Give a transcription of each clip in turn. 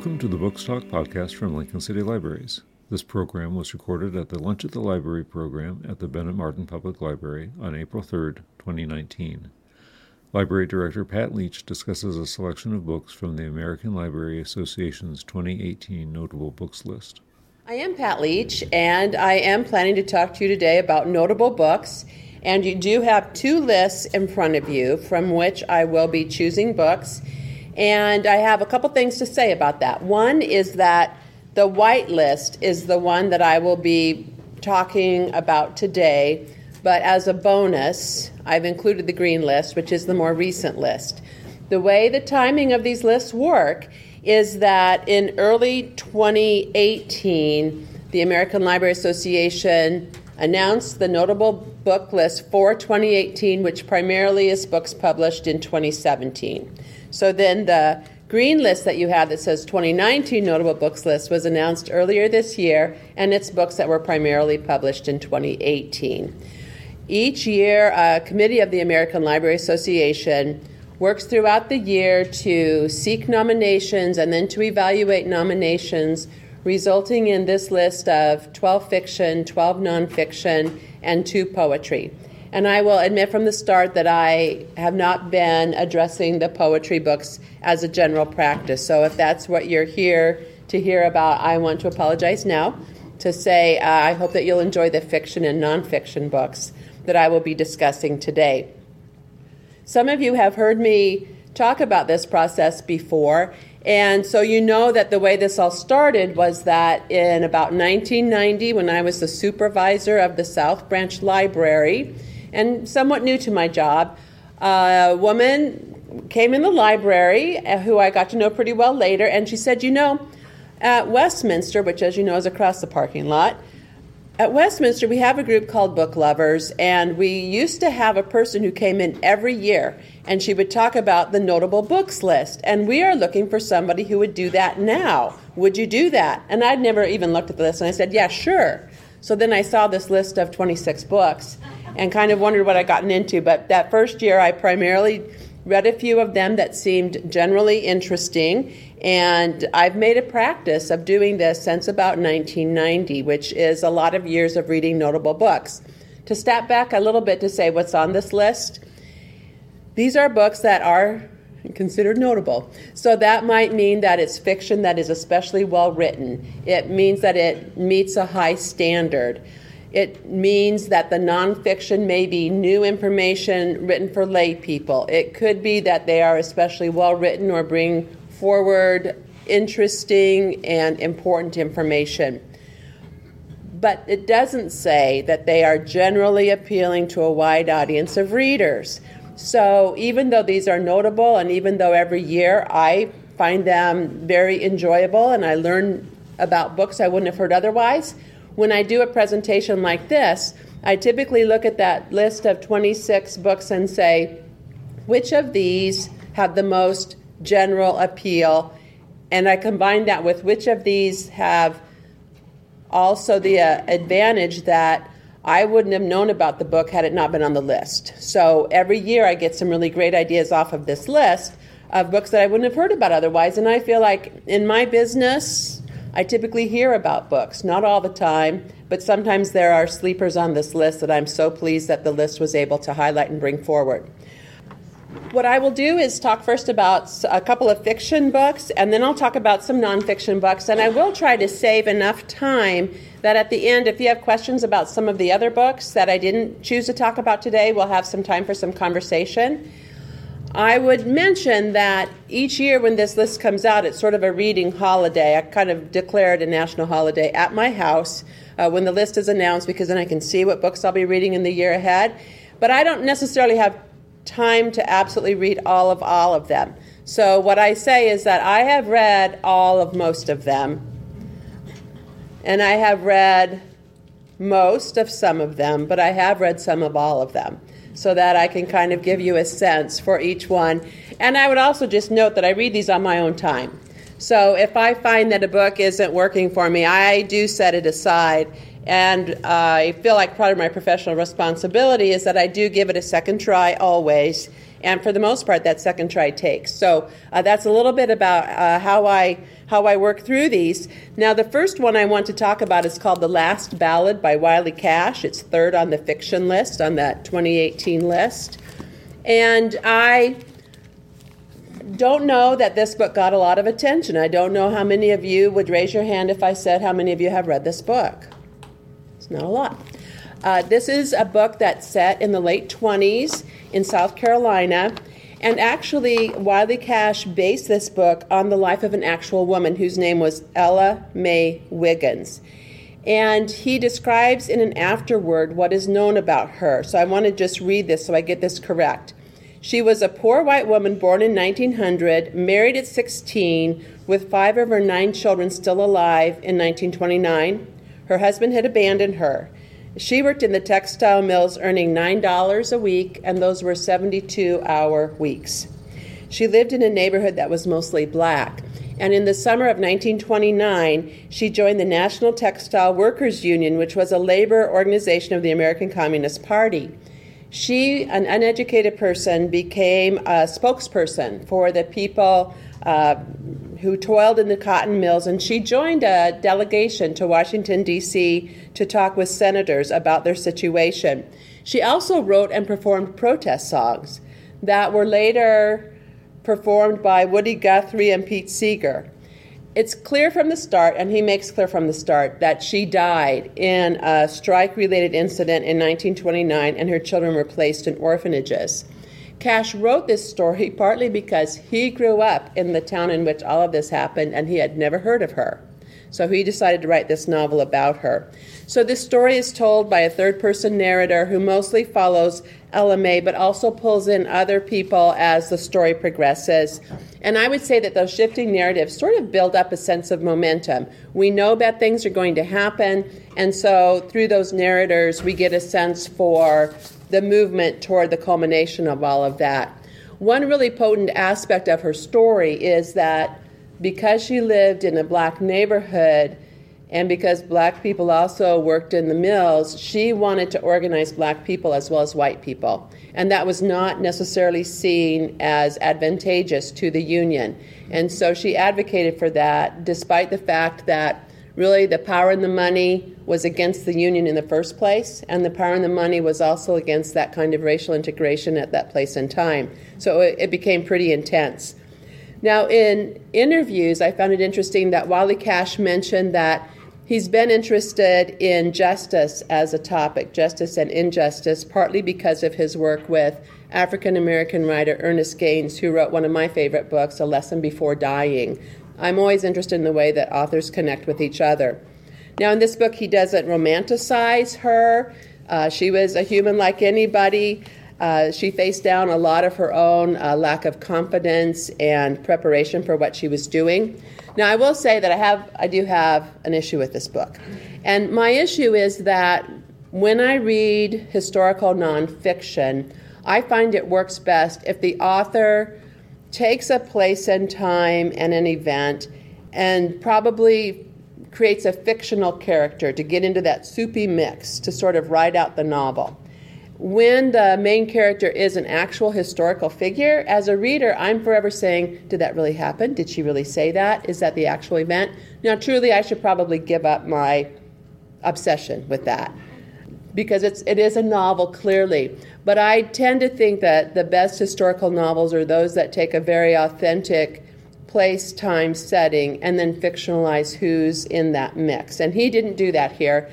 Welcome to the Books Talk podcast from Lincoln City Libraries. This program was recorded at the Lunch at the Library program at the Bennett Martin Public Library on April 3, 2019. Library Director Pat Leach discusses a selection of books from the American Library Association's 2018 Notable Books list. I am Pat Leach, and I am planning to talk to you today about notable books. And you do have two lists in front of you from which I will be choosing books. And I have a couple things to say about that. One is that the white list is the one that I will be talking about today, but as a bonus, I've included the green list, which is the more recent list. The way the timing of these lists work is that in early 2018, the American Library Association announced the notable book list for 2018, which primarily is books published in 2017. So then the green list that you have that says 2019 notable books list was announced earlier this year, and it's books that were primarily published in 2018. Each year, a committee of the American Library Association works throughout the year to seek nominations and then to evaluate nominations, resulting in this list of 12 fiction, 12 nonfiction, and two poetry. And I will admit from the start that I have not been addressing the poetry books as a general practice. So if that's what you're here to hear about, I want to apologize now to say uh, I hope that you'll enjoy the fiction and nonfiction books that I will be discussing today. Some of you have heard me talk about this process before, and so you know that the way this all started was that in about 1990, when I was the supervisor of the South Branch Library, and somewhat new to my job, a woman came in the library uh, who I got to know pretty well later, and she said, You know, at Westminster, which as you know is across the parking lot, at Westminster, we have a group called Book Lovers, and we used to have a person who came in every year, and she would talk about the notable books list. And we are looking for somebody who would do that now. Would you do that? And I'd never even looked at the list, and I said, Yeah, sure. So then I saw this list of 26 books and kind of wondered what I'd gotten into. But that first year, I primarily read a few of them that seemed generally interesting and I've made a practice of doing this since about 1990, which is a lot of years of reading notable books. To step back a little bit to say what's on this list, these are books that are considered notable. So that might mean that it's fiction that is especially well written. It means that it meets a high standard. It means that the nonfiction may be new information written for lay people. It could be that they are especially well written or bring forward interesting and important information. But it doesn't say that they are generally appealing to a wide audience of readers. So even though these are notable, and even though every year I find them very enjoyable and I learn about books I wouldn't have heard otherwise, when I do a presentation like this, I typically look at that list of 26 books and say, which of these have the most general appeal. And I combine that with which of these have also the uh, advantage that I wouldn't have known about the book had it not been on the list. So every year I get some really great ideas off of this list of books that I wouldn't have heard about otherwise. And I feel like in my business, I typically hear about books, not all the time, but sometimes there are sleepers on this list that I'm so pleased that the list was able to highlight and bring forward. What I will do is talk first about a couple of fiction books, and then I'll talk about some nonfiction books. And I will try to save enough time that at the end, if you have questions about some of the other books that I didn't choose to talk about today, we'll have some time for some conversation. I would mention that each year when this list comes out, it's sort of a reading holiday. I kind of declare it a national holiday at my house uh, when the list is announced because then I can see what books I'll be reading in the year ahead. But I don't necessarily have time to absolutely read all of all of them. So what I say is that I have read all of most of them. And I have read most of some of them, but I have read some of all of them so that I can kind of give you a sense for each one. And I would also just note that I read these on my own time. So if I find that a book isn't working for me, I do set it aside. And uh, I feel like part of my professional responsibility is that I do give it a second try always. And for the most part, that second try takes. So uh, that's a little bit about uh, how I how I work through these. Now, the first one I want to talk about is called "The Last Ballad" by Wiley Cash. It's third on the fiction list on that 2018 list, and I don't know that this book got a lot of attention. I don't know how many of you would raise your hand if I said how many of you have read this book. It's not a lot. Uh, this is a book that's set in the late 20s in South Carolina. And actually, Wiley Cash based this book on the life of an actual woman whose name was Ella May Wiggins. And he describes in an afterword what is known about her. So I want to just read this so I get this correct. She was a poor white woman born in 1900, married at 16, with five of her nine children still alive in 1929. Her husband had abandoned her. She worked in the textile mills, earning $9 a week, and those were 72 hour weeks. She lived in a neighborhood that was mostly black. And in the summer of 1929, she joined the National Textile Workers Union, which was a labor organization of the American Communist Party. She, an uneducated person, became a spokesperson for the people uh, who toiled in the cotton mills, and she joined a delegation to Washington, D.C. to talk with senators about their situation. She also wrote and performed protest songs that were later performed by Woody Guthrie and Pete Seeger it's clear from the start, and he makes clear from the start, that she died in a strike related incident in 1929 and her children were placed in orphanages. Cash wrote this story partly because he grew up in the town in which all of this happened and he had never heard of her. So he decided to write this novel about her. So this story is told by a third person narrator who mostly follows Ella May, but also pulls in other people as the story progresses. And I would say that those shifting narratives sort of build up a sense of momentum. We know bad things are going to happen, and so through those narrators, we get a sense for the movement toward the culmination of all of that. One really potent aspect of her story is that because she lived in a black neighborhood, and because black people also worked in the mills, she wanted to organize black people as well as white people. And that was not necessarily seen as advantageous to the union. And so she advocated for that, despite the fact that really the power and the money was against the union in the first place, and the power and the money was also against that kind of racial integration at that place and time. So it, it became pretty intense. Now, in interviews, I found it interesting that Wiley Cash mentioned that He's been interested in justice as a topic, justice and injustice, partly because of his work with African American writer Ernest Gaines, who wrote one of my favorite books, A Lesson Before Dying. I'm always interested in the way that authors connect with each other. Now, in this book, he doesn't romanticize her. Uh, she was a human like anybody. Uh, she faced down a lot of her own uh, lack of confidence and preparation for what she was doing. Now, I will say that I have, I do have an issue with this book, and my issue is that when I read historical nonfiction, I find it works best if the author takes a place and time and an event and probably creates a fictional character to get into that soupy mix to sort of write out the novel when the main character is an actual historical figure, as a reader, I'm forever saying, Did that really happen? Did she really say that? Is that the actual event? Now, truly, I should probably give up my obsession with that because it's, it is a novel, clearly. But I tend to think that the best historical novels are those that take a very authentic place, time, setting, and then fictionalize who's in that mix. And he didn't do that here.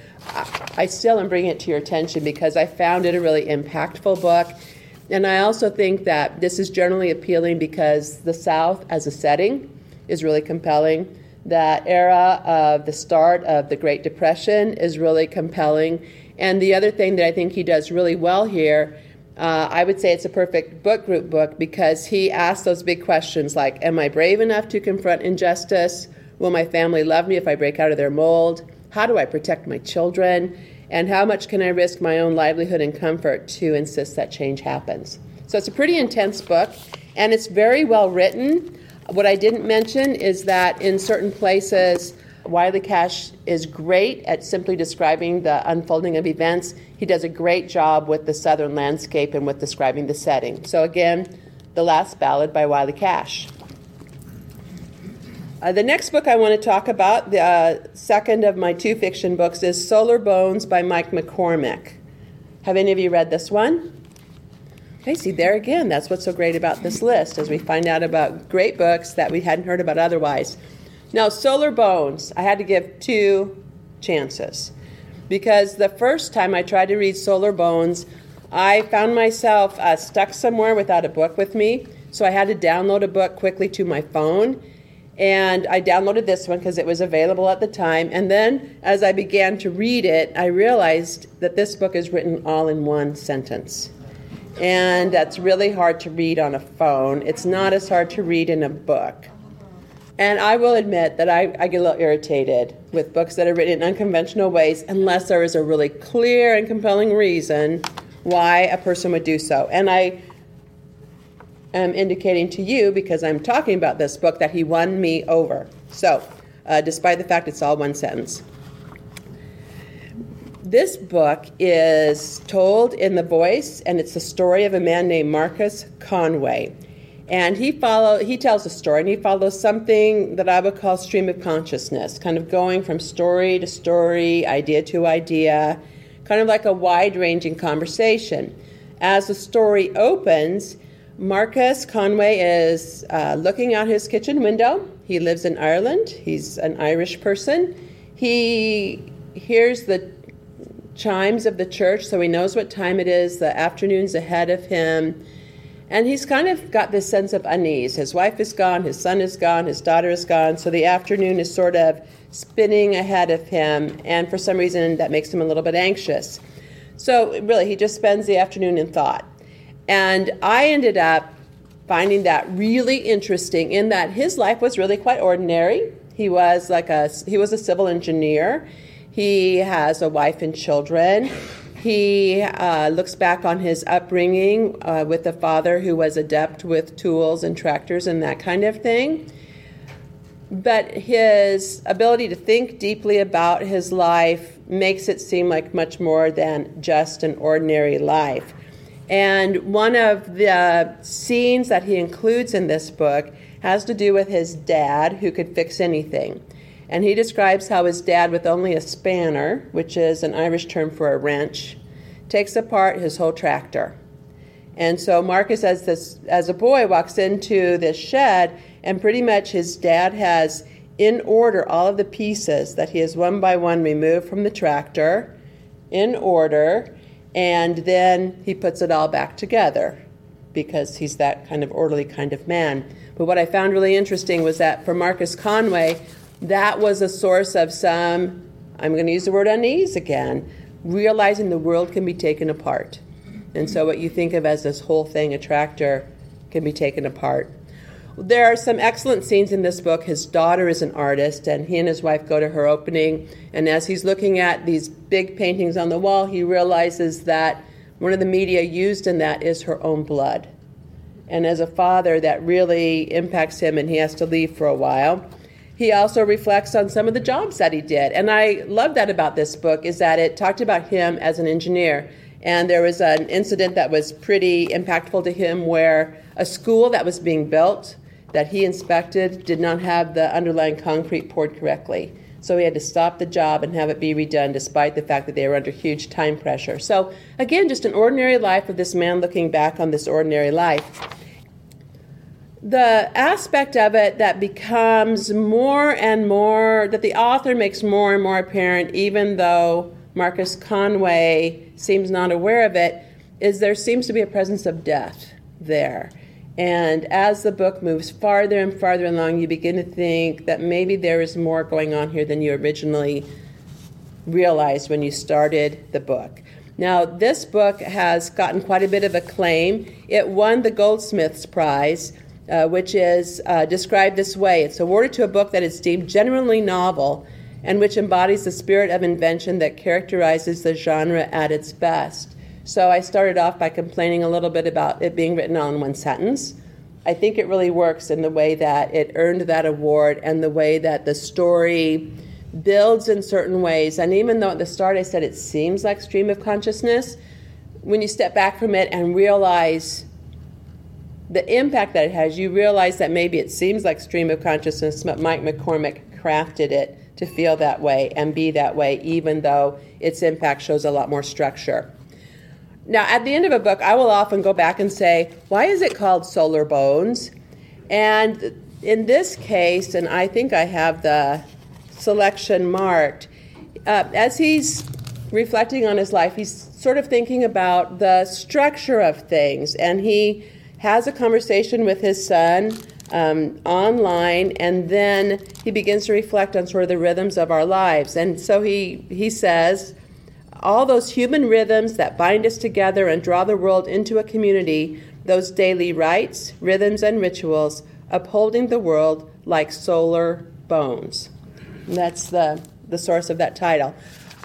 I still am bringing it to your attention because I found it a really impactful book. And I also think that this is generally appealing because the South as a setting is really compelling. That era of the start of the Great Depression is really compelling. And the other thing that I think he does really well here, uh, I would say it's a perfect book group book because he asks those big questions like Am I brave enough to confront injustice? Will my family love me if I break out of their mold? How do I protect my children? And how much can I risk my own livelihood and comfort to insist that change happens? So it's a pretty intense book, and it's very well written. What I didn't mention is that in certain places, Wiley Cash is great at simply describing the unfolding of events. He does a great job with the southern landscape and with describing the setting. So, again, The Last Ballad by Wiley Cash. Uh, the next book I want to talk about, the uh, second of my two fiction books, is Solar Bones by Mike McCormack. Have any of you read this one? Okay, see, there again, that's what's so great about this list, as we find out about great books that we hadn't heard about otherwise. Now, Solar Bones, I had to give two chances because the first time I tried to read Solar Bones, I found myself uh, stuck somewhere without a book with me, so I had to download a book quickly to my phone. And I downloaded this one because it was available at the time. And then as I began to read it, I realized that this book is written all in one sentence. And that's really hard to read on a phone. It's not as hard to read in a book. And I will admit that I, I, get a little irritated with books that are written in unconventional ways unless there is a really clear and compelling reason why a person would do so. And I am indicating to you, because I'm talking about this book, that he won me over. So, uh, despite the fact it's all one sentence. This book is told in the voice, and it's the story of a man named Marcus Conway. And he follow he tells a story, and he follows something that I would call stream of consciousness, kind of going from story to story, idea to idea, kind of like a wide-ranging conversation. As the story opens, Marcus Conway is uh, looking out his kitchen window. He lives in Ireland. He's an Irish person. He hears the chimes of the church, so he knows what time it is. The afternoon's ahead of him. And he's kind of got this sense of unease. His wife is gone, his son is gone, his daughter is gone, so the afternoon is sort of spinning ahead of him, and for some reason that makes him a little bit anxious. So, really, he just spends the afternoon in thought. And I ended up finding that really interesting in that his life was really quite ordinary. He was like a he was a civil engineer. He has a wife and children. He uh, looks back on his upbringing uh, with a father who was adept with tools and tractors and that kind of thing. But his ability to think deeply about his life makes it seem like much more than just an ordinary life. And one of the scenes that he includes in this book has to do with his dad who could fix anything. And he describes how his dad, with only a spanner, which is an Irish term for a wrench, takes apart his whole tractor. And so Marcus, as, this, as a boy, walks into this shed, and pretty much his dad has in order all of the pieces that he has one by one removed from the tractor in order, and then he puts it all back together because he's that kind of orderly kind of man. But what I found really interesting was that for Marcus Conway, that was a source of some, I'm going to use the word unease again, realizing the world can be taken apart. And so, what you think of as this whole thing, a tractor, can be taken apart. There are some excellent scenes in this book. His daughter is an artist, and he and his wife go to her opening. And as he's looking at these big paintings on the wall, he realizes that one of the media used in that is her own blood. And as a father, that really impacts him, and he has to leave for a while he also reflects on some of the jobs that he did. And I love that about this book is that it talked about him as an engineer. And there was an incident that was pretty impactful to him where a school that was being built that he inspected did not have the underlying concrete poured correctly. So he had to stop the job and have it be redone despite the fact that they were under huge time pressure. So, again, just an ordinary life of this man looking back on this ordinary life the aspect of it that becomes more and more, that the author makes more and more apparent, even though Marcus Conway seems not aware of it, is there seems to be a presence of death there. And as the book moves farther and farther along, you begin to think that maybe there is more going on here than you originally realized when you started the book. Now, this book has gotten quite a bit of acclaim. It won the Goldsmiths Prize uh, which is uh, described this way it's awarded to a book that is deemed genuinely novel and which embodies the spirit of invention that characterizes the genre at its best. So I started off by complaining a little bit about it being written all in one sentence. I think it really works in the way that it earned that award and the way that the story builds in certain ways. And even though at the start I said it seems like stream of consciousness, when you step back from it and realize the impact that it has, you realize that maybe it seems like stream of consciousness, but Mike McCormack crafted it to feel that way and be that way, even though its impact shows a lot more structure. Now, at the end of a book, I will often go back and say, why is it called Solar Bones? And in this case, and I think I have the selection marked, uh, as he's reflecting on his life, he's sort of thinking about the structure of things. And he has a conversation with his son um, online, and then he begins to reflect on sort of the rhythms of our lives. And so he, he says, all those human rhythms that bind us together and draw the world into a community, those daily rites, rhythms, and rituals, upholding the world like solar bones. And that's the, the source of that title.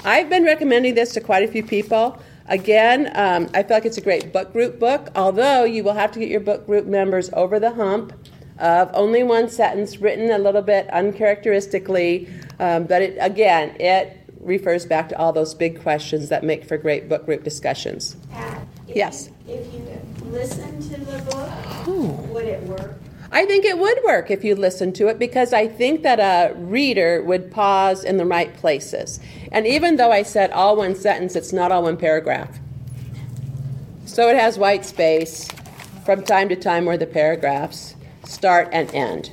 I've been recommending this to quite a few people. Again, um, I feel like it's a great book group book, although you will have to get your book group members over the hump of only one sentence written a little bit uncharacteristically. Um, but it, again, it refers back to all those big questions that make for great book group discussions. Pat, if Yes. You, if you listen to the book, would it work? I think it would work if you listened to it because I think that a reader would pause in the right places. And even though I said all one sentence, it's not all one paragraph. So it has white space from time to time where the paragraphs start and end.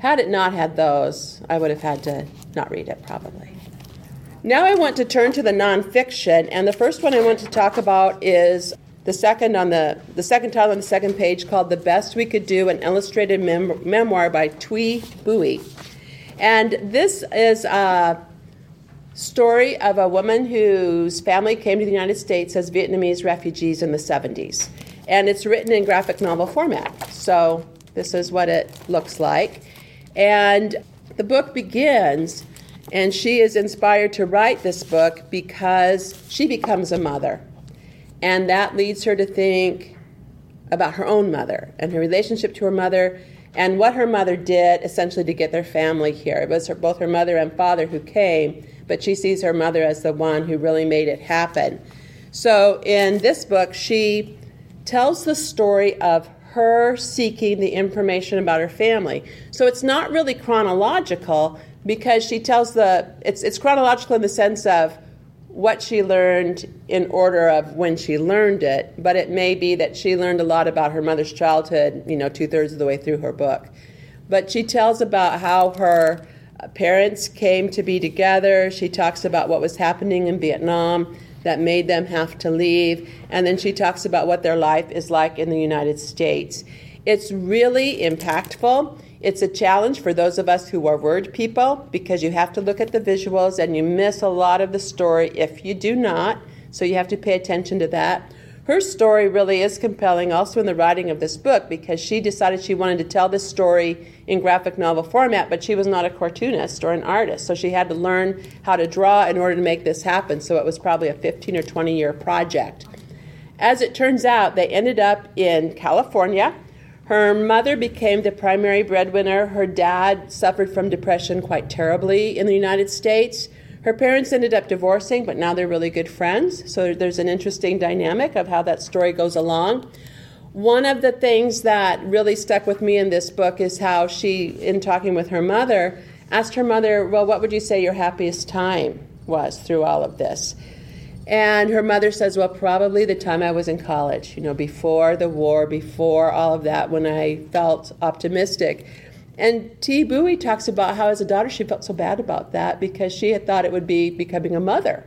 Had it not had those, I would have had to not read it probably. Now I want to turn to the nonfiction, and the first one I want to talk about is the second on the the second title on the second page called "The Best We Could Do: An Illustrated Mem- Memoir" by Thi Bui, and this is a story of a woman whose family came to the United States as Vietnamese refugees in the 70s, and it's written in graphic novel format. So this is what it looks like, and the book begins. And she is inspired to write this book because she becomes a mother. And that leads her to think about her own mother and her relationship to her mother and what her mother did essentially to get their family here. It was her, both her mother and father who came, but she sees her mother as the one who really made it happen. So in this book, she tells the story of her seeking the information about her family. So it's not really chronological because she tells the it's it's chronological in the sense of what she learned in order of when she learned it, but it may be that she learned a lot about her mother's childhood, you know, two thirds of the way through her book. But she tells about how her parents came to be together. She talks about what was happening in Vietnam that made them have to leave. And then she talks about what their life is like in the United States. It's really impactful. It's a challenge for those of us who are word people because you have to look at the visuals and you miss a lot of the story if you do not. So you have to pay attention to that. Her story really is compelling also in the writing of this book because she decided she wanted to tell this story in graphic novel format, but she was not a cartoonist or an artist. So she had to learn how to draw in order to make this happen. So it was probably a 15 or 20 year project. As it turns out, they ended up in California her mother became the primary breadwinner. Her dad suffered from depression quite terribly in the United States. Her parents ended up divorcing, but now they're really good friends. So there's an interesting dynamic of how that story goes along. One of the things that really stuck with me in this book is how she, in talking with her mother, asked her mother, Well, what would you say your happiest time was through all of this? And her mother says, Well, probably the time I was in college, you know, before the war, before all of that, when I felt optimistic. And Thi Bui talks about how, as a daughter, she felt so bad about that because she had thought it would be becoming a mother.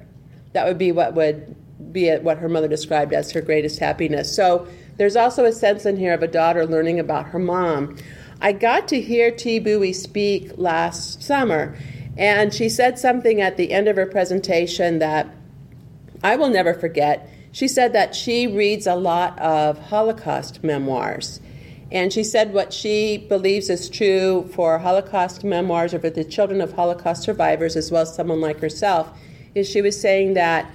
That would be what would be what her mother described as her greatest happiness. So there's also a sense in here of a daughter learning about her mom. I got to hear Thi Bui speak last summer, and she said something at the end of her presentation that I will never forget. She said that she reads a lot of Holocaust memoirs. And she said what she believes is true for Holocaust memoirs or for the children of Holocaust survivors, as well as someone like herself, is she was saying that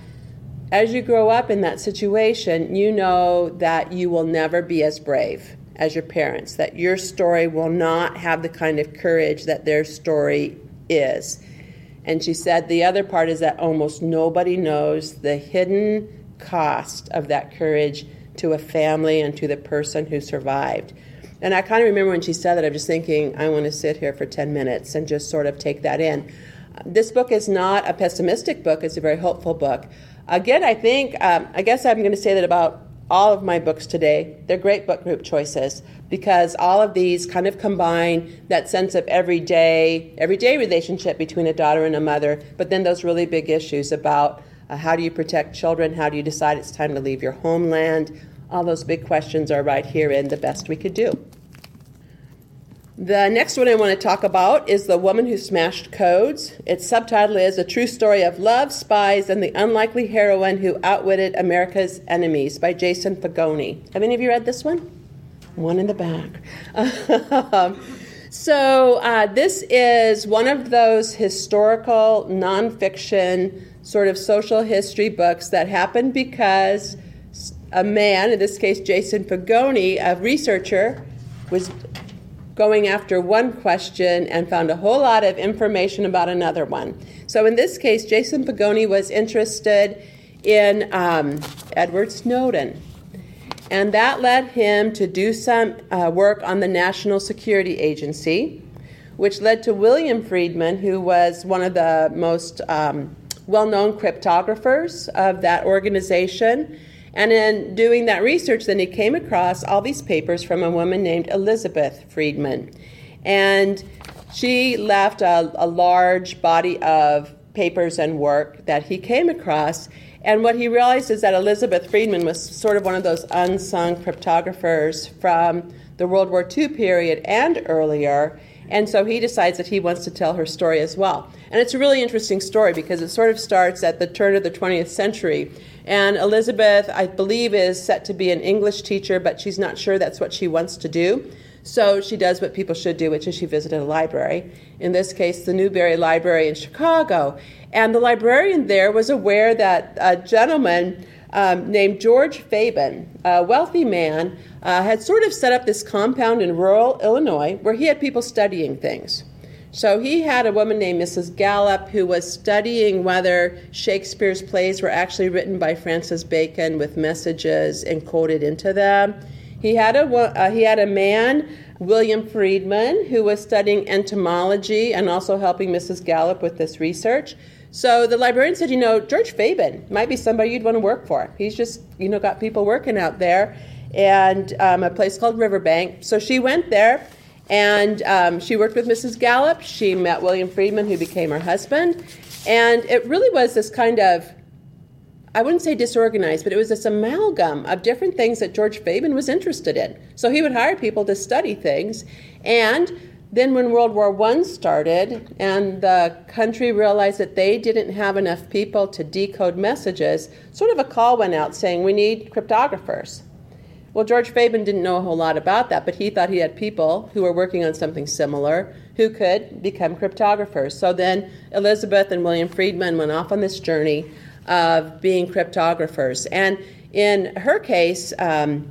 as you grow up in that situation, you know that you will never be as brave as your parents, that your story will not have the kind of courage that their story is. And she said the other part is that almost nobody knows the hidden cost of that courage to a family and to the person who survived. And I kind of remember when she said that, I'm just thinking, I want to sit here for 10 minutes and just sort of take that in. This book is not a pessimistic book, it's a very hopeful book. Again, I think, um, I guess I'm going to say that about all of my books today. They're great book group choices because all of these kind of combine that sense of everyday, everyday relationship between a daughter and a mother, but then those really big issues about uh, how do you protect children, how do you decide it's time to leave your homeland. All those big questions are right here in The Best We Could Do. The next one I want to talk about is The Woman Who Smashed Codes. Its subtitle is A True Story of Love, Spies, and the Unlikely Heroine Who Outwitted America's Enemies by Jason Fagone. Have any of you read this one? One in the back. so, uh, this is one of those historical nonfiction sort of social history books that happened because a man, in this case Jason Fagone, a researcher, was going after one question and found a whole lot of information about another one. So in this case, Jason Fagone was interested in um, Edward Snowden. And that led him to do some uh, work on the National Security Agency, which led to William Friedman, who was one of the most um, well known cryptographers of that organization. And in doing that research, then he came across all these papers from a woman named Elizabeth Friedman. And she left a, a large body of papers and work that he came across. And what he realized is that Elizabeth Friedman was sort of one of those unsung cryptographers from the World War II period and earlier. And so he decides that he wants to tell her story as well. And it's a really interesting story because it sort of starts at the turn of the 20th century and Elizabeth, I believe, is set to be an English teacher, but she's not sure that's what she wants to do. So she does what people should do, which is she visited a library. In this case, the Newberry Library in Chicago. And the librarian there was aware that a gentleman um, named George Fabyan, a wealthy man, uh, had sort of set up this compound in rural Illinois where he had people studying things. So he had a woman named Mrs. Gallup who was studying whether Shakespeare's plays were actually written by Francis Bacon with messages encoded into them. He had a uh, he had a man, William Friedman, who was studying entomology and also helping Mrs. Gallup with this research. So the librarian said, you know, George Fabyan might be somebody you'd want to work for. He's just, you know, got people working out there, and um, a place called Riverbank. So she went there and um, she worked with Mrs. Gallup. She met William Friedman, who became her husband. And it really was this kind of, I wouldn't say disorganized, but it was this amalgam of different things that George Fabyan was interested in. So he would hire people to study things. And then when World War I started and the country realized that they didn't have enough people to decode messages, sort of a call went out saying, we need cryptographers. Well, George Fabyan didn't know a whole lot about that, but he thought he had people who were working on something similar who could become cryptographers. So then Elizabeth and William Friedman went off on this journey of being cryptographers. And in her case, um,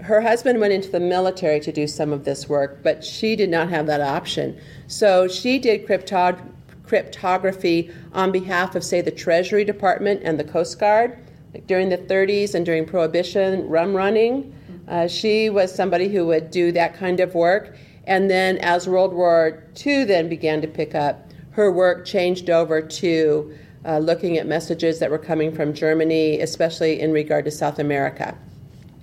her husband went into the military to do some of this work, but she did not have that option. So she did crypto- cryptography on behalf of, say, the Treasury Department and the Coast Guard like during the 30s and during Prohibition rum running. Uh, she was somebody who would do that kind of work. And then as World War II then began to pick up, her work changed over to uh, looking at messages that were coming from Germany, especially in regard to South America.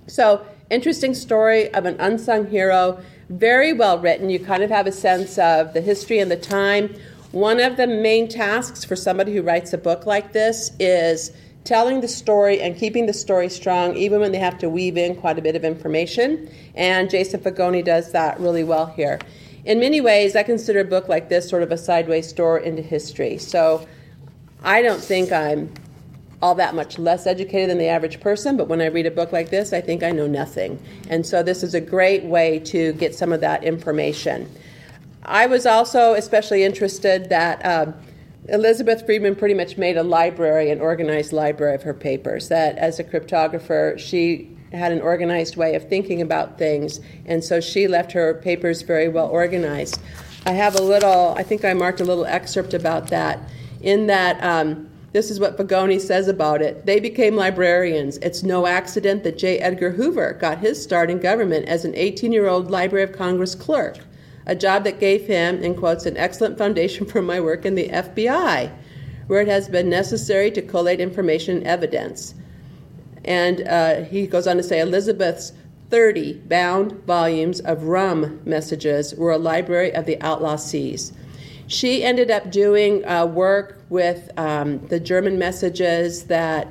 So, interesting story of an unsung hero, very well written. You kind of have a sense of the history and the time. One of the main tasks for somebody who writes a book like this is telling the story and keeping the story strong, even when they have to weave in quite a bit of information. And Jason Fagone does that really well here. In many ways, I consider a book like this sort of a sideways door into history. So I don't think I'm all that much less educated than the average person, but when I read a book like this, I think I know nothing. And so this is a great way to get some of that information. I was also especially interested that. Uh, Elizabeth Friedman pretty much made a library, an organized library of her papers. That as a cryptographer, she had an organized way of thinking about things, and so she left her papers very well organized. I have a little, I think I marked a little excerpt about that, in that um, this is what Fagone says about it. They became librarians. It's no accident that J. Edgar Hoover got his start in government as an 18 year old Library of Congress clerk, a job that gave him, in quotes, an excellent foundation for my work in the FBI, where it has been necessary to collate information and evidence. And uh, he goes on to say Elizabeth's 30 bound volumes of rum messages were a library of the outlaw seas. She ended up doing uh, work with um, the German messages that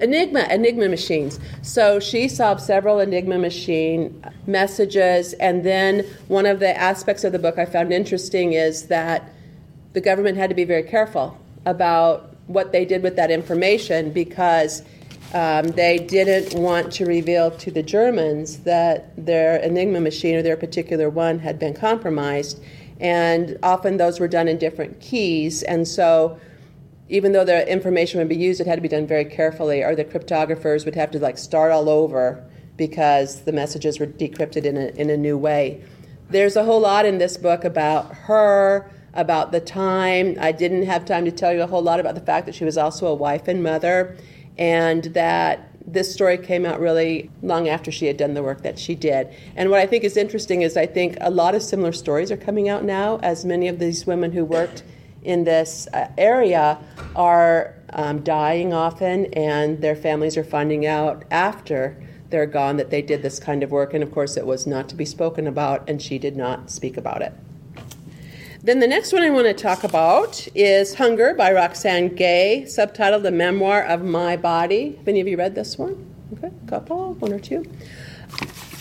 Enigma, Enigma machines. So she solved several Enigma machine messages, and then one of the aspects of the book I found interesting is that the government had to be very careful about what they did with that information because um, they didn't want to reveal to the Germans that their Enigma machine or their particular one had been compromised and often those were done in different keys. And so, even though the information would be used, it had to be done very carefully, or the cryptographers would have to like start all over because the messages were decrypted in a, in a new way. There's a whole lot in this book about her, about the time. I didn't have time to tell you a whole lot about the fact that she was also a wife and mother, and that this story came out really long after she had done the work that she did. And what I think is interesting is I think a lot of similar stories are coming out now, as many of these women who worked in this uh, area are um, dying often, and their families are finding out after they're gone that they did this kind of work. And of course, it was not to be spoken about, and she did not speak about it. Then the next one I want to talk about is Hunger by Roxane Gay, subtitled The Memoir of My Body. Have any of you read this one? Okay, a couple, one or two.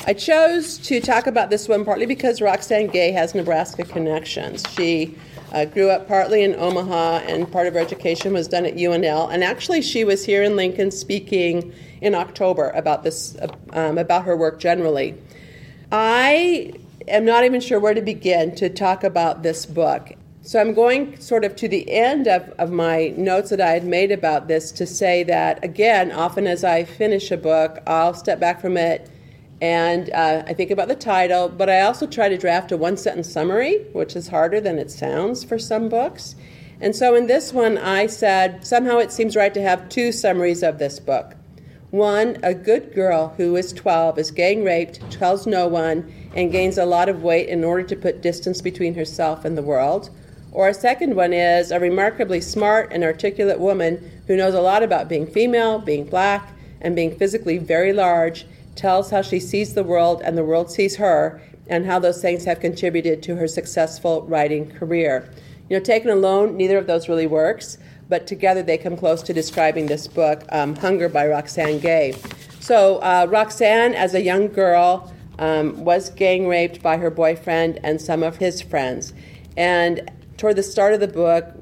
I chose to talk about this one partly because Roxane Gay has Nebraska connections. She uh, grew up partly in Omaha, and part of her education was done at UNL. And actually, she was here in Lincoln speaking in October about this, uh, um, about her work generally. I am not even sure where to begin to talk about this book. So I'm going sort of to the end of, of my notes that I had made about this to say that, again, often as I finish a book, I'll step back from it and uh, I think about the title, but I also try to draft a one sentence summary, which is harder than it sounds for some books. And so in this one, I said, somehow it seems right to have two summaries of this book. One, a good girl who is 12 is gang raped, tells no one, and gains a lot of weight in order to put distance between herself and the world. Or a second one is a remarkably smart and articulate woman who knows a lot about being female, being black, and being physically very large, tells how she sees the world and the world sees her, and how those things have contributed to her successful writing career. You know, taken alone, neither of those really works but together they come close to describing this book, um, Hunger by Roxane Gay. So, uh, Roxane, as a young girl, um, was gang raped by her boyfriend and some of his friends. And toward the start of the book,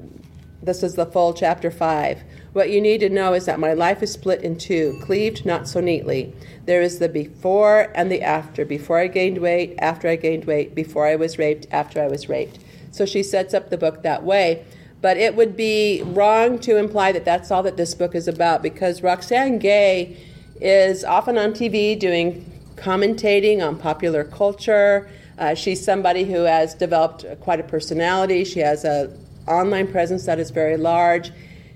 this is the full chapter 5. What you need to know is that my life is split in two, cleaved not so neatly. There is the before and the after. Before I gained weight, after I gained weight, before I was raped, after I was raped. So she sets up the book that way. But it would be wrong to imply that that's all that this book is about because Roxane Gay is often on TV doing commentating on popular culture. Uh, she's somebody who has developed quite a personality. She has an online presence that is very large.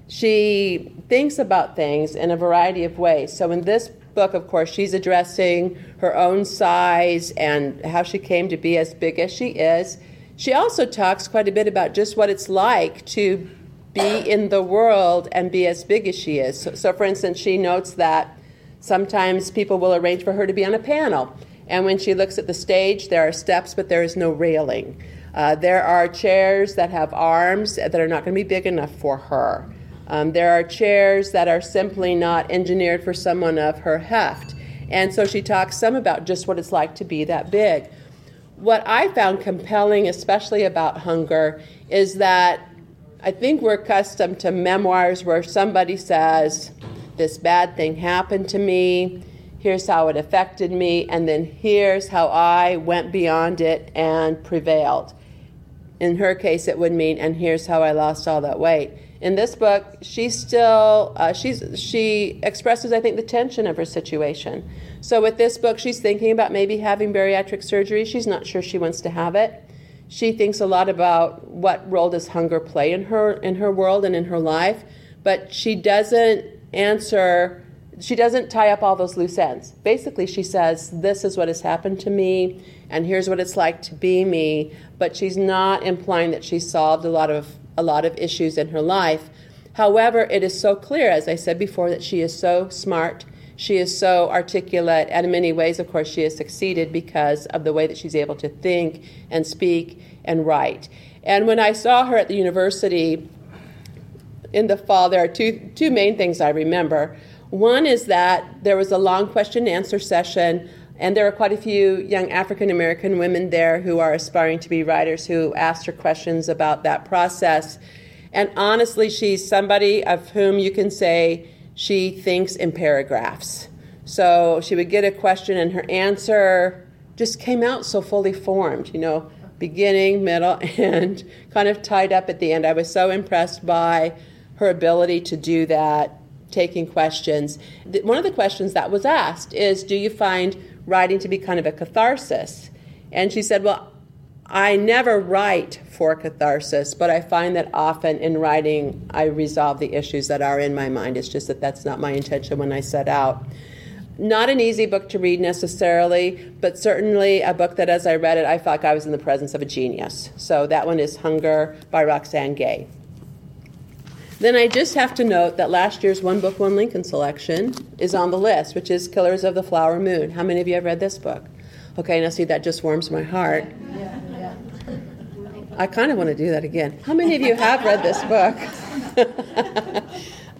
She thinks about things in a variety of ways. So, in this book, of course, she's addressing her own size and how she came to be as big as she is. She also talks quite a bit about just what it's like to be in the world and be as big as she is. So, so, for instance, she notes that sometimes people will arrange for her to be on a panel. And when she looks at the stage, there are steps, but there is no railing. Uh, there are chairs that have arms that are not going to be big enough for her. Um, there are chairs that are simply not engineered for someone of her heft. And so she talks some about just what it's like to be that big what I found compelling, especially about hunger, is that I think we're accustomed to memoirs where somebody says, This bad thing happened to me, here's how it affected me, and then here's how I went beyond it and prevailed. In her case, it would mean, And here's how I lost all that weight. In this book, she still uh, she's she expresses, I think, the tension of her situation. So with this book, she's thinking about maybe having bariatric surgery. She's not sure she wants to have it. She thinks a lot about what role does hunger play in her in her world and in her life, but she doesn't answer she doesn't tie up all those loose ends. Basically, she says, This is what has happened to me, and here's what it's like to be me. But she's not implying that she solved a lot of, a lot of issues in her life. However, it is so clear, as I said before, that she is so smart. She is so articulate, and in many ways, of course, she has succeeded because of the way that she's able to think and speak and write. And when I saw her at the university in the fall, there are two, two main things I remember. One is that there was a long question and answer session, and there are quite a few young African American women there who are aspiring to be writers who asked her questions about that process. And honestly, she's somebody of whom you can say she thinks in paragraphs. So she would get a question, and her answer just came out so fully formed, you know, beginning, middle, and kind of tied up at the end. I was so impressed by her ability to do that taking questions. One of the questions that was asked is Do you find writing to be kind of a catharsis? And she said, Well, I never write for catharsis, but I find that often in writing I resolve the issues that are in my mind. It's just that that's not my intention when I set out. Not an easy book to read necessarily, but certainly a book that as I read it, I felt like I was in the presence of a genius. So that one is Hunger by Roxane Gay. Then I just have to note that last year's One Book, One Lincoln selection is on the list, which is Killers of the Flower Moon. How many of you have read this book? Okay, now see, that just warms my heart. I kind of want to do that again. How many of you have read this book?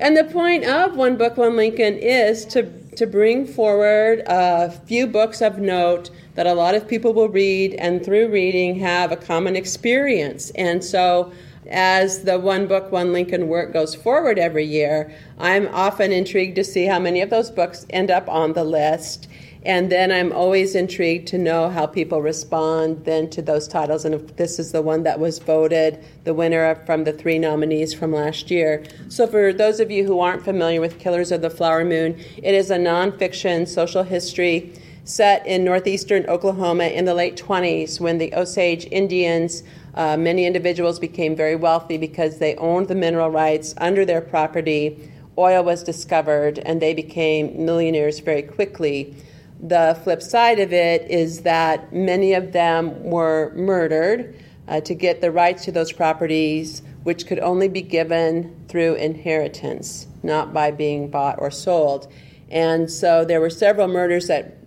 and the point of One Book, One Lincoln is to, to bring forward a few books of note that a lot of people will read and through reading have a common experience. And so as the One Book, One Lincoln work goes forward every year, I'm often intrigued to see how many of those books end up on the list. And then I'm always intrigued to know how people respond then to those titles. And if this is the one that was voted the winner from the three nominees from last year. So, for those of you who aren't familiar with Killers of the Flower Moon, it is a nonfiction social history set in northeastern Oklahoma in the late 20s when the Osage Indians uh, many individuals became very wealthy because they owned the mineral rights under their property. Oil was discovered and they became millionaires very quickly. The flip side of it is that many of them were murdered uh, to get the rights to those properties, which could only be given through inheritance, not by being bought or sold. And so there were several murders that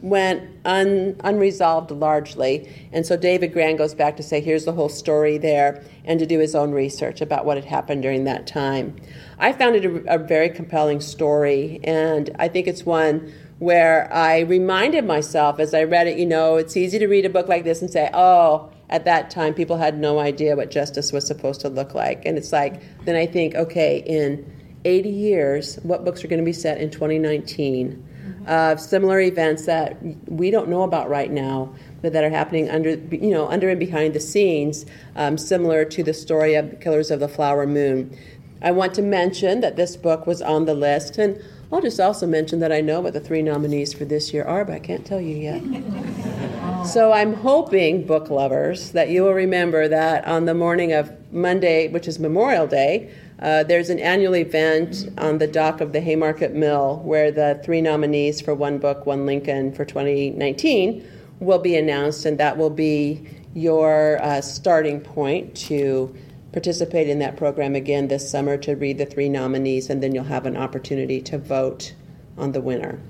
went un, unresolved largely. And so David Grann goes back to say, here's the whole story there, and to do his own research about what had happened during that time. I found it a, a very compelling story, and I think it's one where I reminded myself as I read it, you know, it's easy to read a book like this and say, oh, at that time people had no idea what justice was supposed to look like. And it's like, then I think, okay, in 80 years, what books are going to be set in 2019? Of similar events that we don't know about right now, but that are happening under, you know, under and behind the scenes, um, similar to the story of Killers of the Flower Moon. I want to mention that this book was on the list, and I'll just also mention that I know what the three nominees for this year are, but I can't tell you yet. so I'm hoping, book lovers, that you will remember that on the morning of Monday, which is Memorial Day, uh, there's an annual event on the dock of the Haymarket Mill where the three nominees for One Book, One Lincoln for 2019 will be announced, and that will be your uh, starting point to participate in that program again this summer to read the three nominees, and then you'll have an opportunity to vote on the winner.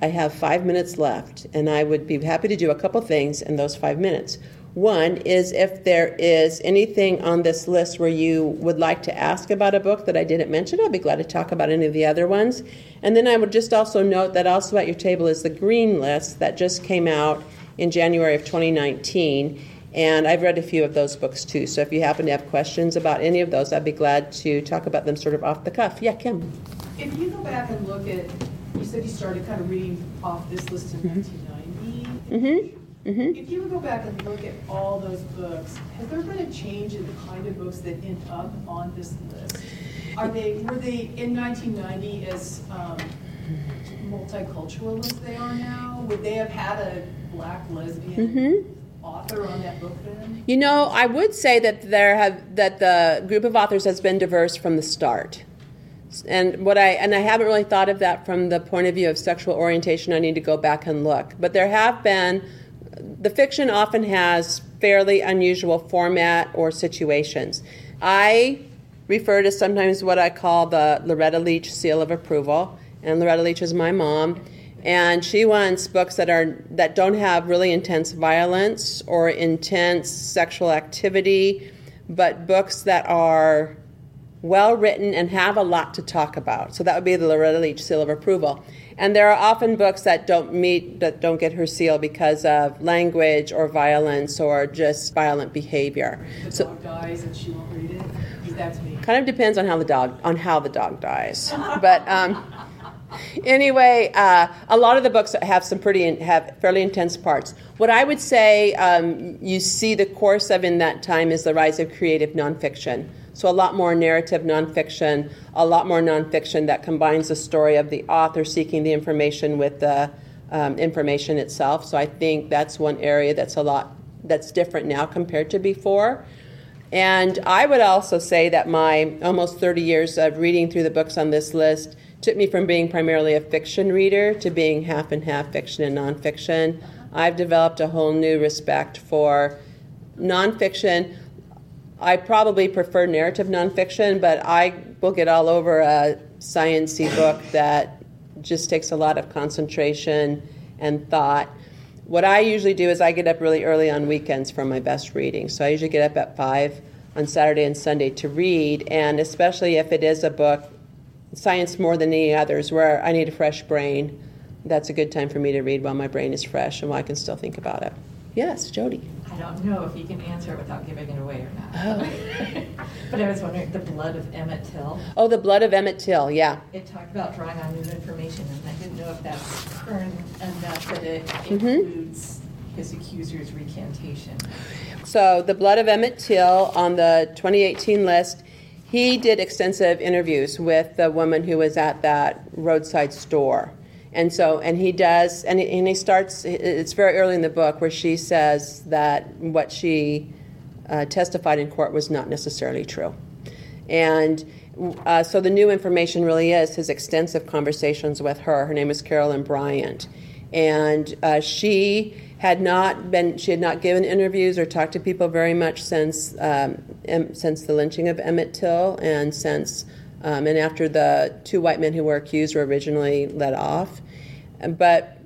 I have five minutes left, and I would be happy to do a couple things in those five minutes. One is if there is anything on this list where you would like to ask about a book that I didn't mention, I'll be glad to talk about any of the other ones. And then I would just also note that also at your table is the green list that just came out in January of 2019. And I've read a few of those books too. So if you happen to have questions about any of those, I'd be glad to talk about them sort of off the cuff. Yeah, Kim. If you go back and look at, you said you started kind of reading off this list in mm-hmm. 1990. Mm-hmm Mm-hmm. If you would go back and look at all those books, has there been a change in the kind of books that end up on this list? Are they were they in 1990 as um, multicultural as they are now? Would they have had a black lesbian mm-hmm. author on that book then? You know, I would say that there have that the group of authors has been diverse from the start. And what I and I haven't really thought of that from the point of view of sexual orientation. I need to go back and look. But there have been the fiction often has fairly unusual format or situations. I refer to sometimes what I call the Loretta Leach seal of approval, and Loretta Leach is my mom, and she wants books that are that don't have really intense violence or intense sexual activity, but books that are well written and have a lot to talk about. So that would be the Loretta Leach seal of approval. And there are often books that don't meet, that don't get her seal because of language or violence or just violent behavior. The so, dog dies and she won't read it. That's me. Kind of depends on how the dog on how the dog dies, but. Um, anyway, uh, a lot of the books have some pretty in, have fairly intense parts. What I would say um, you see the course of in that time is the rise of creative nonfiction. So, a lot more narrative nonfiction, a lot more nonfiction that combines the story of the author seeking the information with the um, information itself. So, I think that's one area that's a lot that's different now compared to before. And I would also say that my almost 30 years of reading through the books on this list took me from being primarily a fiction reader to being half and half fiction and nonfiction. I've developed a whole new respect for nonfiction I probably prefer narrative nonfiction, but I will get all over a sciency book that just takes a lot of concentration and thought. What I usually do is I get up really early on weekends for my best reading. So I usually get up at five on Saturday and Sunday to read, and especially if it is a book, science more than any others, where I need a fresh brain. That's a good time for me to read while my brain is fresh and while I can still think about it. Yes, Jody. I don't know if you can answer it without giving it away or not. Oh. but I was wondering, the blood of Emmett Till. Oh, the blood of Emmett Till, yeah. It talked about drawing on new information, and I didn't know if that's current enough that it mm-hmm. includes his accuser's recantation. So, the blood of Emmett Till on the 2018 list. He did extensive interviews with the woman who was at that roadside store and so, and he does, and he, and he starts, it's very early in the book where she says that what she uh, testified in court was not necessarily true. And uh, so the new information really is his extensive conversations with her. Her name is Carolyn Bryant. And uh, she had not been, she had not given interviews or talked to people very much since, um, since the lynching of Emmett Till and since um, and after the two white men who were accused were originally let off. But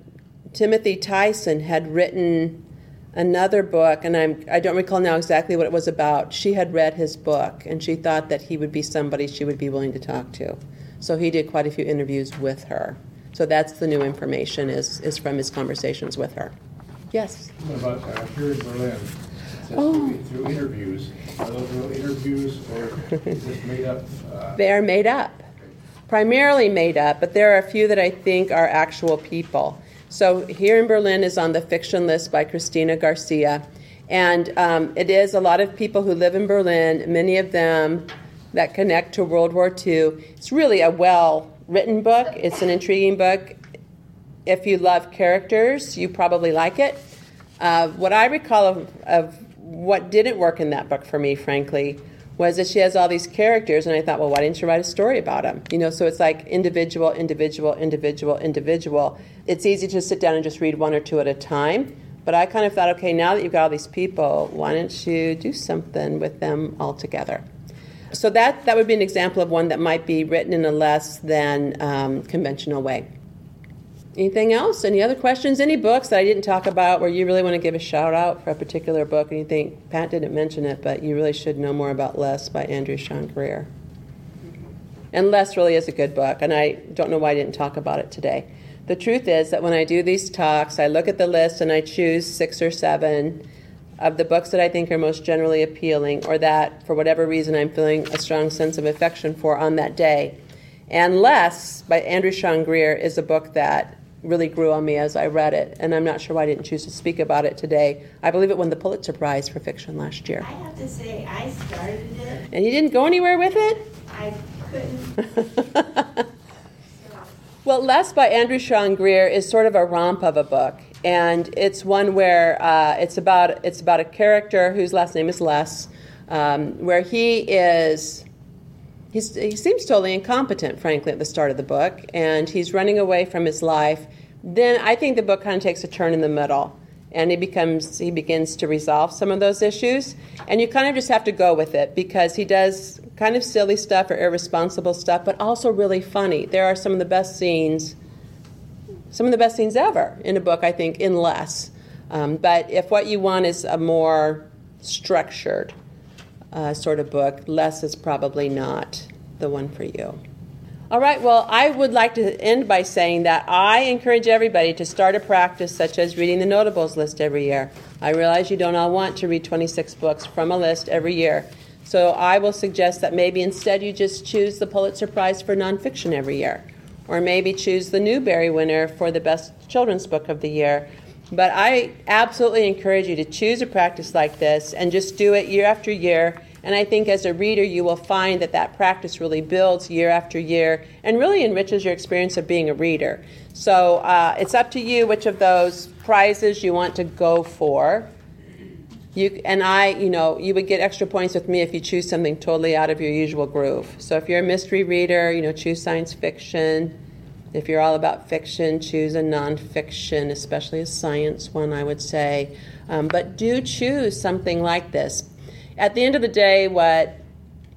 Timothy Tyson had written another book, and I'm, I don't recall now exactly what it was about. She had read his book, and she thought that he would be somebody she would be willing to talk to. So he did quite a few interviews with her. So that's the new information is, is from his conversations with her. Yes? What about uh, here in Berlin? Oh. Through interviews. Are those real interviews or is this made up? Uh... They are made up primarily made up, but there are a few that I think are actual people. So here in Berlin is on the fiction list by Cristina García. And um, it is a lot of people who live in Berlin, many of them that connect to World War II. It's really a well written book, it's an intriguing book. If you love characters, you probably like it. Uh, what I recall of, of what didn't work in that book for me, frankly, was that she has all these characters, and I thought, well, why didn't you write a story about them? You know, so it's like individual, individual, individual, individual. It's easy to sit down and just read one or two at a time. But I kind of thought, okay, now that you've got all these people, why don't you do something with them all together? So that that would be an example of one that might be written in a less than um, conventional way. Anything else? Any other questions? Any books that I didn't talk about where you really want to give a shout out for a particular book and you think Pat didn't mention it, but you really should know more about Less by Andrew Sean Greer? And Less really is a good book, and I don't know why I didn't talk about it today. The truth is that when I do these talks, I look at the list and I choose six or seven of the books that I think are most generally appealing or that, for whatever reason, I'm feeling a strong sense of affection for on that day. And Less by Andrew Sean Greer is a book that really grew on me as I read it, and I'm not sure why I didn't choose to speak about it today. I believe it won the Pulitzer Prize for fiction last year. I have to say, I started it, And you didn't go anywhere with it? I couldn't, Well, Less by Andrew Sean Greer is sort of a romp of a book, and it's one where uh, it's about it's about a character whose last name is Less, um, where he is. He's, he seems totally incompetent, frankly, at the start of the book, and he's running away from his life. Then I think the book kind of takes a turn in the middle, and he becomes he begins to resolve some of those issues, and you kind of just have to go with it because he does kind of silly stuff or irresponsible stuff, but also really funny. There are some of the best scenes, some of the best scenes ever in a book, I think, in less. Um, but if what you want is a more structured uh, sort of book, less is probably not the one for you. All right, well, I would like to end by saying that I encourage everybody to start a practice such as reading the notables list every year. I realize you don't all want to read 26 books from a list every year. So I will suggest that maybe instead you just choose the Pulitzer Prize for nonfiction every year, or maybe choose the Newbery winner for the best children's book of the year. But I absolutely encourage you to choose a practice like this and just do it year after year. And I think as a reader, you will find that that practice really builds year after year and really enriches your experience of being a reader. So uh, it's up to you which of those prizes you want to go for. You, and I, you know, you would get extra points with me if you choose something totally out of your usual groove. So if you're a mystery reader, you know, choose science fiction. If you're all about fiction, choose a nonfiction, especially a science one, I would say. Um, but do choose something like this. At the end of the day, what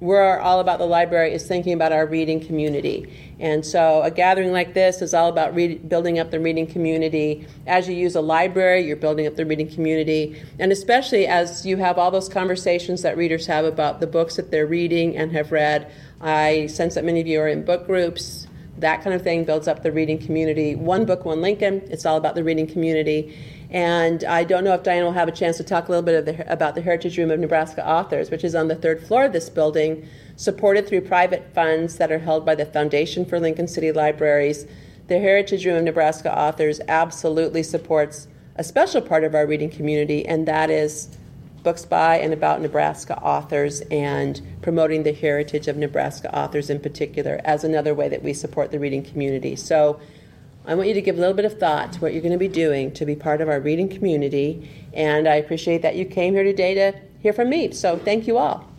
we're all about the library is thinking about our reading community. And so a gathering like this is all about read, building up the reading community. As you use a library, you're building up the reading community. And especially as you have all those conversations that readers have about the books that they're reading and have read. I sense that many of you are in book groups. That kind of thing builds up the reading community. One Book, One Lincoln, it's all about the reading community. And I don't know if Diane will have a chance to talk a little bit the, about the Heritage Room of Nebraska Authors, which is on the third floor of this building, supported through private funds that are held by the Foundation for Lincoln City Libraries. The Heritage Room of Nebraska Authors absolutely supports a special part of our reading community, and that is books by and about Nebraska authors and promoting the heritage of Nebraska authors in particular as another way that we support the reading community. So I want you to give a little bit of thought to what you're going to be doing to be part of our reading community. And I appreciate that you came here today to hear from me. So thank you all.